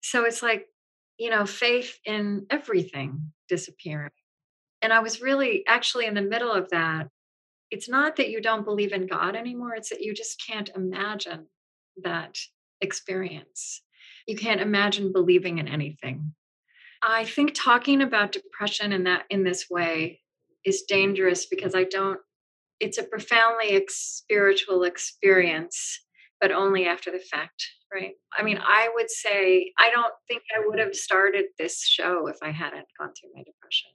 So it's like, you know, faith in everything disappearing and I was really actually in the middle of that. It's not that you don't believe in God anymore, it's that you just can't imagine that experience. You can't imagine believing in anything. I think talking about depression in that in this way is dangerous because I don't it's a profoundly ex- spiritual experience but only after the fact, right? I mean, I would say I don't think I would have started this show if I hadn't gone through my depression.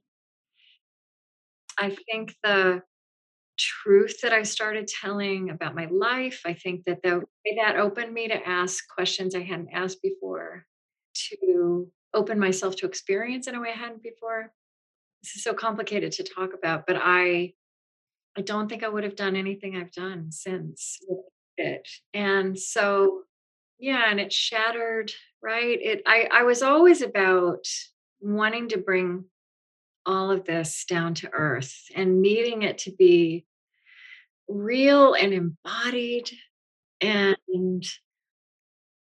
I think the truth that I started telling about my life, I think that the that opened me to ask questions I hadn't asked before, to open myself to experience in a way I hadn't before. This is so complicated to talk about, but I I don't think I would have done anything I've done since it. And so yeah, and it shattered, right? It I I was always about wanting to bring all of this down to earth and needing it to be real and embodied and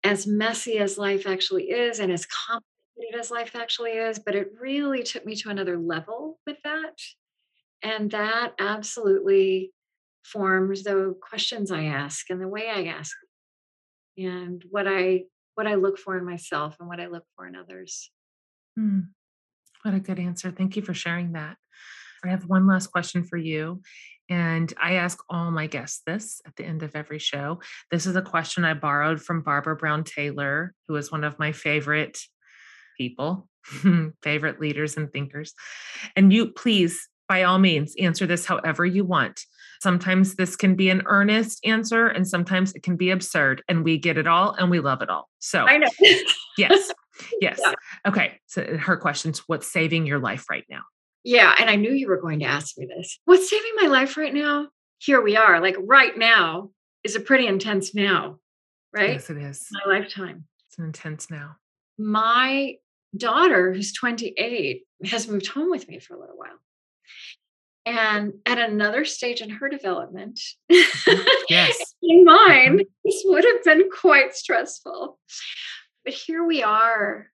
as messy as life actually is and as complicated as life actually is but it really took me to another level with that and that absolutely formed the questions i ask and the way i ask and what i what i look for in myself and what i look for in others mm. What a good answer. Thank you for sharing that. I have one last question for you. And I ask all my guests this at the end of every show. This is a question I borrowed from Barbara Brown Taylor, who is one of my favorite people, favorite leaders and thinkers. And you, please, by all means, answer this however you want. Sometimes this can be an earnest answer, and sometimes it can be absurd, and we get it all and we love it all. So, I know. yes. Yes. Yeah. Okay. So uh, her question's what's saving your life right now? Yeah. And I knew you were going to ask me this. What's saving my life right now? Here we are. Like right now is a pretty intense now, right? Yes, it is. My lifetime. It's an intense now. my daughter, who's 28, has moved home with me for a little while. And at another stage in her development, mm-hmm. yes. in mine, mm-hmm. this would have been quite stressful. But here we are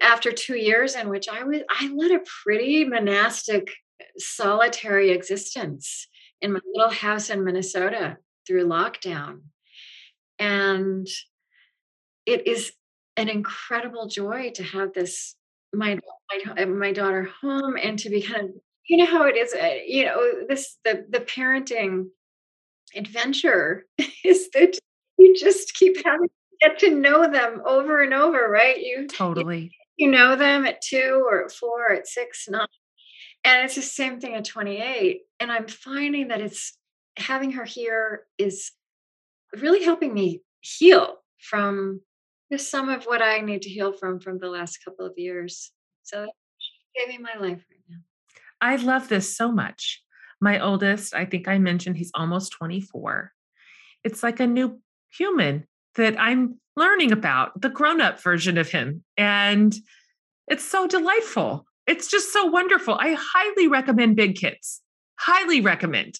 after two years in which I was I led a pretty monastic, solitary existence in my little house in Minnesota through lockdown. And it is an incredible joy to have this my my, my daughter home and to be kind of you know how it is uh, you know this the the parenting adventure is that you just keep having get to know them over and over right? You totally. you, you know them at two or at four or at six nine and it's the same thing at 28 and i'm finding that it's having her here is really helping me heal from just some of what i need to heal from from the last couple of years. So gave me my life right now. I love this so much. My oldest, I think I mentioned he's almost 24. It's like a new human that I'm learning about, the grown up version of him. And it's so delightful. It's just so wonderful. I highly recommend Big Kids. Highly recommend.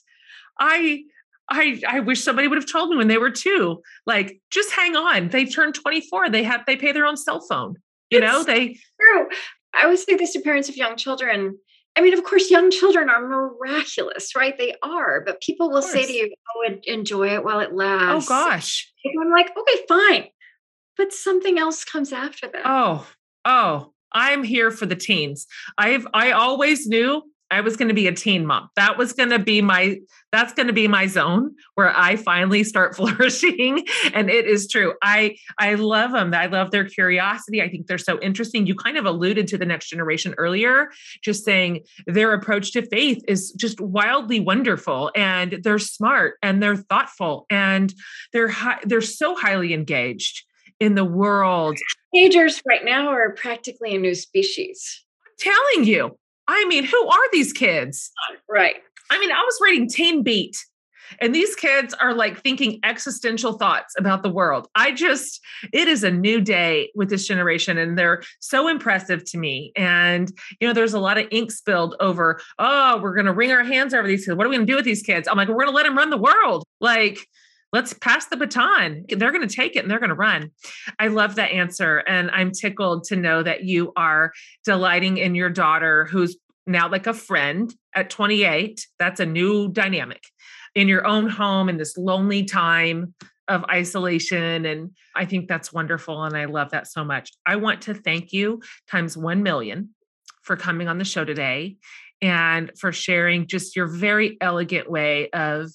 I I I wish somebody would have told me when they were two. Like, just hang on. They turn 24. They have they pay their own cell phone. You it's know, they true. I always say this to parents of young children. I mean, of course, young children are miraculous, right? They are, but people will say to you, "Oh, enjoy it while it oh, lasts." Oh gosh, and I'm like, okay, fine, but something else comes after that. Oh, oh, I'm here for the teens. I've I always knew I was going to be a teen mom. That was going to be my that's going to be my zone where I finally start flourishing and it is true. I I love them. I love their curiosity. I think they're so interesting. You kind of alluded to the next generation earlier just saying their approach to faith is just wildly wonderful and they're smart and they're thoughtful and they're high, they're so highly engaged in the world. Teenagers right now are practically a new species. I'm telling you, I mean, who are these kids? Right. I mean, I was reading Teen Beat, and these kids are like thinking existential thoughts about the world. I just, it is a new day with this generation, and they're so impressive to me. And, you know, there's a lot of ink spilled over, oh, we're going to wring our hands over these kids. What are we going to do with these kids? I'm like, we're going to let them run the world. Like, let's pass the baton. They're going to take it and they're going to run. I love that answer. And I'm tickled to know that you are delighting in your daughter, who's now like a friend at 28. That's a new dynamic in your own home in this lonely time of isolation. And I think that's wonderful. And I love that so much. I want to thank you times 1 million for coming on the show today and for sharing just your very elegant way of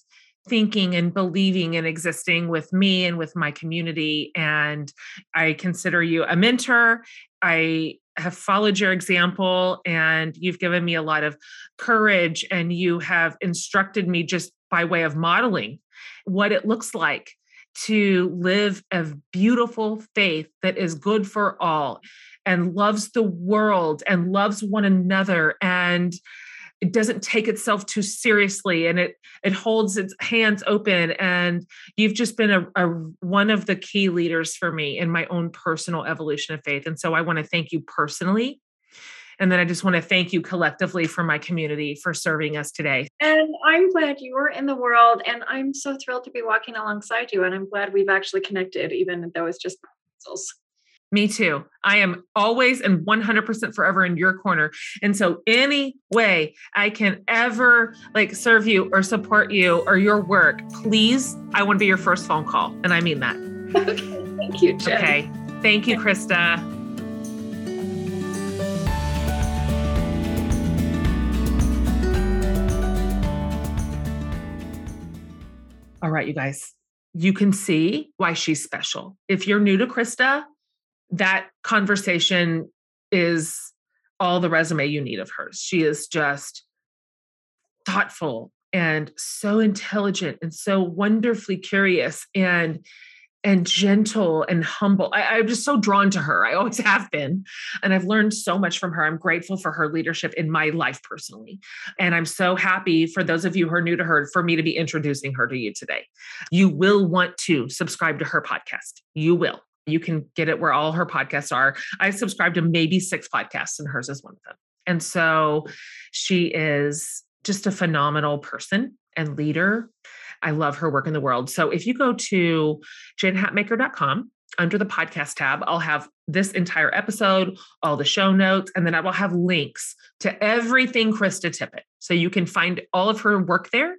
thinking and believing and existing with me and with my community. And I consider you a mentor. I have followed your example and you've given me a lot of courage and you have instructed me just by way of modeling what it looks like to live a beautiful faith that is good for all and loves the world and loves one another and it doesn't take itself too seriously and it it holds its hands open and you've just been a, a, one of the key leaders for me in my own personal evolution of faith and so i want to thank you personally and then i just want to thank you collectively for my community for serving us today. And i'm glad you are in the world and i'm so thrilled to be walking alongside you and i'm glad we've actually connected even though it's just me too. I am always and 100% forever in your corner. And so any way I can ever like serve you or support you or your work, please, I want to be your first phone call. And I mean that. Okay. Thank you, Jen. Okay. Thank you, Krista. All right, you guys, you can see why she's special. If you're new to Krista, that conversation is all the resume you need of hers. She is just thoughtful and so intelligent and so wonderfully curious and and gentle and humble. I, am just so drawn to her. I always have been. And I've learned so much from her. I'm grateful for her leadership in my life personally. And I'm so happy for those of you who are new to her, for me to be introducing her to you today. You will want to subscribe to her podcast. You will You can get it where all her podcasts are. I subscribe to maybe six podcasts, and hers is one of them. And so she is just a phenomenal person and leader. I love her work in the world. So if you go to jenhatmaker.com under the podcast tab, I'll have this entire episode, all the show notes, and then I will have links to everything Krista Tippett. So you can find all of her work there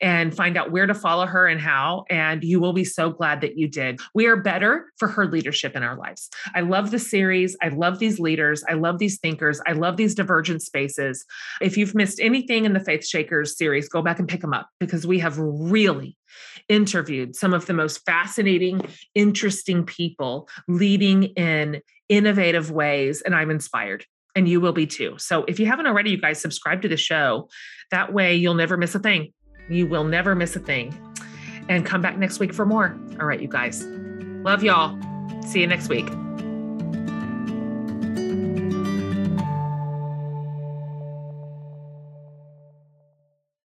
and find out where to follow her and how. And you will be so glad that you did. We are better for her leadership in our lives. I love the series. I love these leaders. I love these thinkers. I love these divergent spaces. If you've missed anything in the Faith Shakers series, go back and pick them up because we have really interviewed some of the most fascinating, interesting people leading in innovative ways. And I'm inspired and you will be too. So if you haven't already, you guys subscribe to the show. That way you'll never miss a thing. You will never miss a thing. And come back next week for more. All right, you guys. Love y'all. See you next week.